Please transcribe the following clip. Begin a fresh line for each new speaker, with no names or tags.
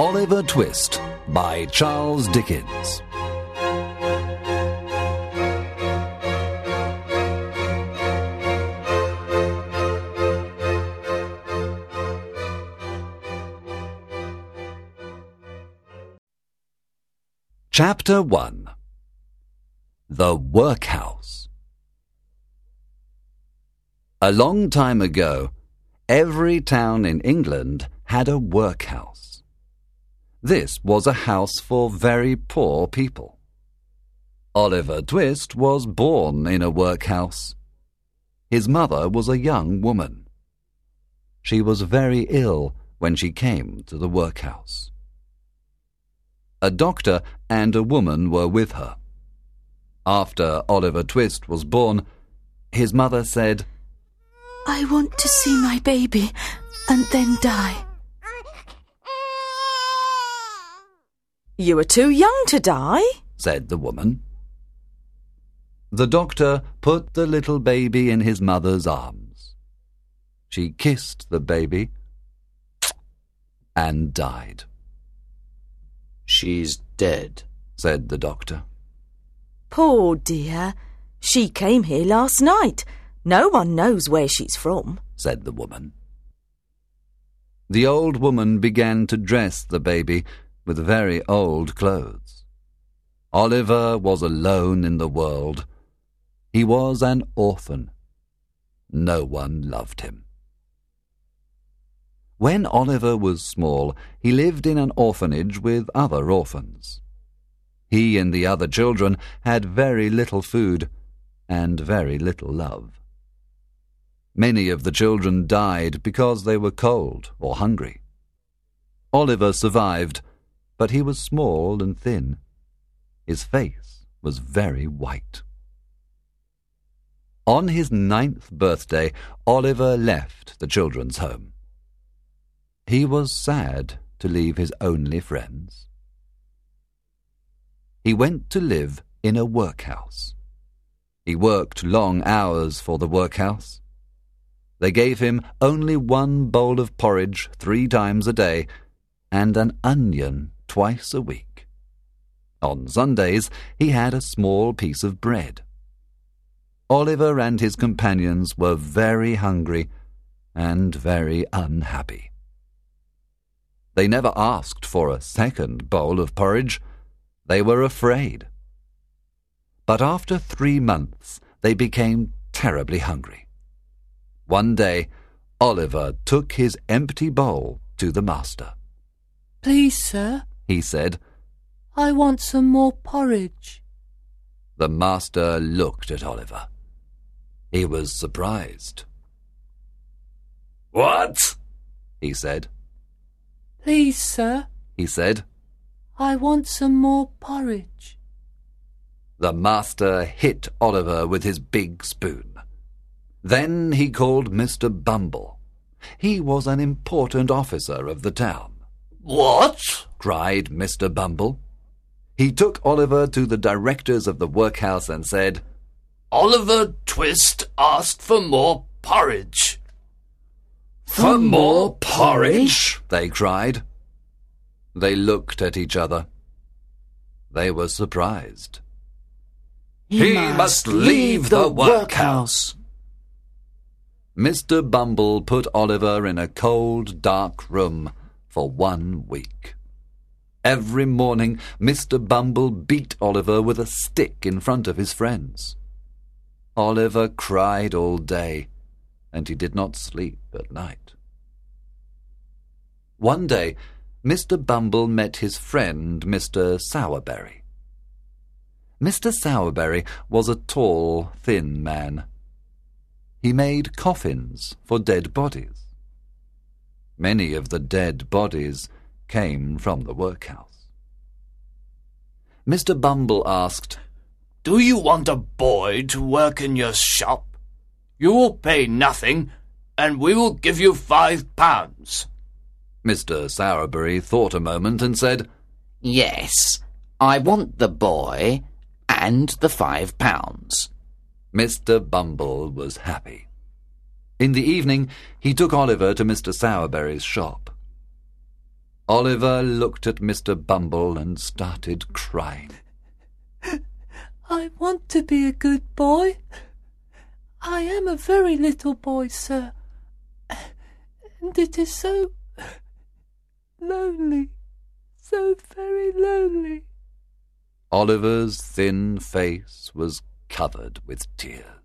Oliver Twist by Charles Dickens. Chapter 1 The Workhouse A long time ago, every town in England had a workhouse. This was a house for very poor people. Oliver Twist was born in a workhouse. His mother was a young woman. She was very ill when she came to the workhouse. A doctor and a woman were with her. After Oliver Twist was born, his mother said,
I want to see my baby and then die.
You are too young to die,
said the woman. The doctor put the little baby in his mother's arms. She kissed the baby and died.
She's dead, said the doctor.
Poor dear. She came here last night. No one knows where she's from,
said the woman. The old woman began to dress the baby with very old clothes. Oliver was alone in the world. He was an orphan. No one loved him. When Oliver was small, he lived in an orphanage with other orphans. He and the other children had very little food and very little love. Many of the children died because they were cold or hungry. Oliver survived but he was small and thin. His face was very white. On his ninth birthday, Oliver left the children's home. He was sad to leave his only friends. He went to live in a workhouse. He worked long hours for the workhouse. They gave him only one bowl of porridge three times a day and an onion twice a week. On Sundays, he had a small piece of bread. Oliver and his companions were very hungry and very unhappy. They never asked for a second bowl of porridge. They were afraid. But after three months, they became terribly hungry. One day, Oliver took his empty bowl to the master.
Please, sir,
he said.
I want some more porridge.
The master looked at Oliver. He was surprised.
What?
he said.
Please, sir,
he said.
I want some more porridge.
The master hit Oliver with his big spoon. Then he called Mr. Bumble. He was an important officer of the town.
What?
Cried Mr. Bumble. He took Oliver to the directors of the workhouse and said,
Oliver Twist asked for more porridge.
For more porridge? they cried. They looked at each other. They were surprised.
He, he must leave the workhouse.
Mr. Bumble put Oliver in a cold, dark room for one week. Every morning, Mr. Bumble beat Oliver with a stick in front of his friends. Oliver cried all day, and he did not sleep at night. One day, Mr. Bumble met his friend, Mr. Sowerberry. Mr. Sowerberry was a tall, thin man. He made coffins for dead bodies. Many of the dead bodies came from the workhouse. Mr. Bumble asked,
Do you want a boy to work in your shop? You will pay nothing, and we will give you five pounds.
Mr. Sowerberry thought a moment and said,
Yes, I want the boy and the five pounds.
Mr. Bumble was happy. In the evening, he took Oliver to Mr. Sowerberry's shop. Oliver looked at Mr. Bumble and started crying.
I want to be a good boy. I am a very little boy, sir. And it is so lonely, so very lonely.
Oliver's thin face was covered with tears.